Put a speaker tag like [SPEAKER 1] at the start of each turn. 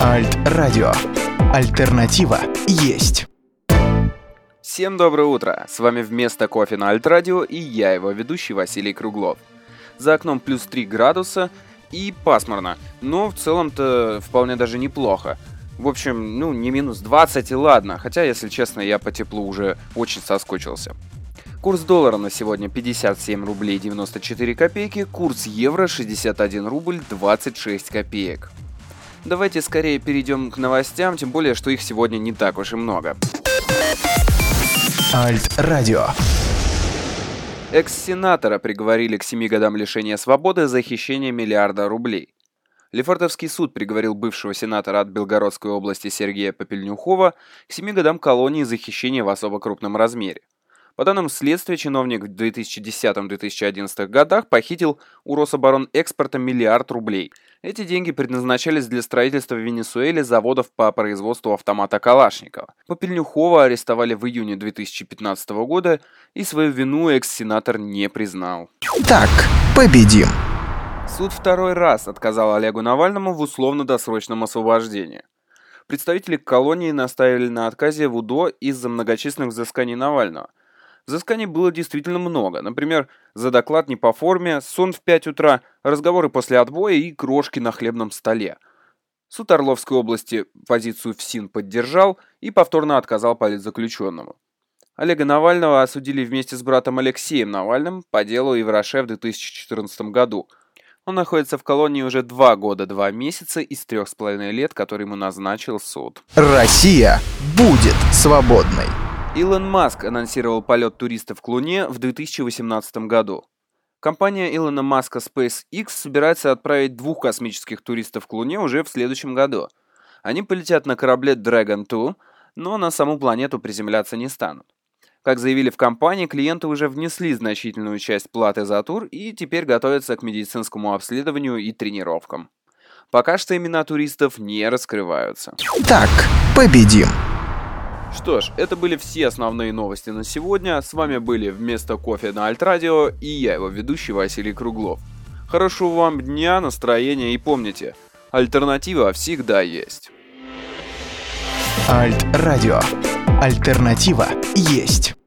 [SPEAKER 1] Альт-радио. Альтернатива есть.
[SPEAKER 2] Всем доброе утро! С вами вместо кофе на Альт-радио и я, его ведущий Василий Круглов. За окном плюс 3 градуса и пасмурно, но в целом-то вполне даже неплохо. В общем, ну, не минус 20 и ладно, хотя, если честно, я по теплу уже очень соскучился. Курс доллара на сегодня 57 рублей 94 копейки, курс евро 61 рубль 26 копеек. Давайте скорее перейдем к новостям, тем более, что их сегодня не так уж и много.
[SPEAKER 1] Альт-радио.
[SPEAKER 2] Экс-сенатора приговорили к 7 годам лишения свободы за хищение миллиарда рублей. Лефортовский суд приговорил бывшего сенатора от Белгородской области Сергея Попельнюхова к 7 годам колонии за хищение в особо крупном размере. По данным следствия, чиновник в 2010-2011 годах похитил у Рособоронэкспорта миллиард рублей. Эти деньги предназначались для строительства в Венесуэле заводов по производству автомата Калашникова. Попельнюхова арестовали в июне 2015 года, и свою вину экс-сенатор не признал.
[SPEAKER 1] Так, победим.
[SPEAKER 2] Суд второй раз отказал Олегу Навальному в условно-досрочном освобождении. Представители колонии настаивали на отказе в УДО из-за многочисленных взысканий Навального. Взысканий было действительно много. Например, за доклад не по форме, сон в 5 утра, разговоры после отбоя и крошки на хлебном столе. Суд Орловской области позицию ФСИН поддержал и повторно отказал политзаключенному. Олега Навального осудили вместе с братом Алексеем Навальным по делу Ивраше в 2014 году. Он находится в колонии уже два года, два месяца из трех с половиной лет, который ему назначил суд.
[SPEAKER 1] Россия будет свободной.
[SPEAKER 2] Илон Маск анонсировал полет туристов к Луне в 2018 году. Компания Илона Маска SpaceX собирается отправить двух космических туристов к Луне уже в следующем году. Они полетят на корабле Dragon 2, но на саму планету приземляться не станут. Как заявили в компании, клиенты уже внесли значительную часть платы за тур и теперь готовятся к медицинскому обследованию и тренировкам. Пока что имена туристов не раскрываются.
[SPEAKER 1] Так, победим.
[SPEAKER 2] Что ж, это были все основные новости на сегодня. С вами были вместо кофе на Альтрадио и я, его ведущий Василий Круглов. Хорошего вам дня, настроения и помните, альтернатива всегда есть.
[SPEAKER 1] Альт-радио. Альтернатива есть.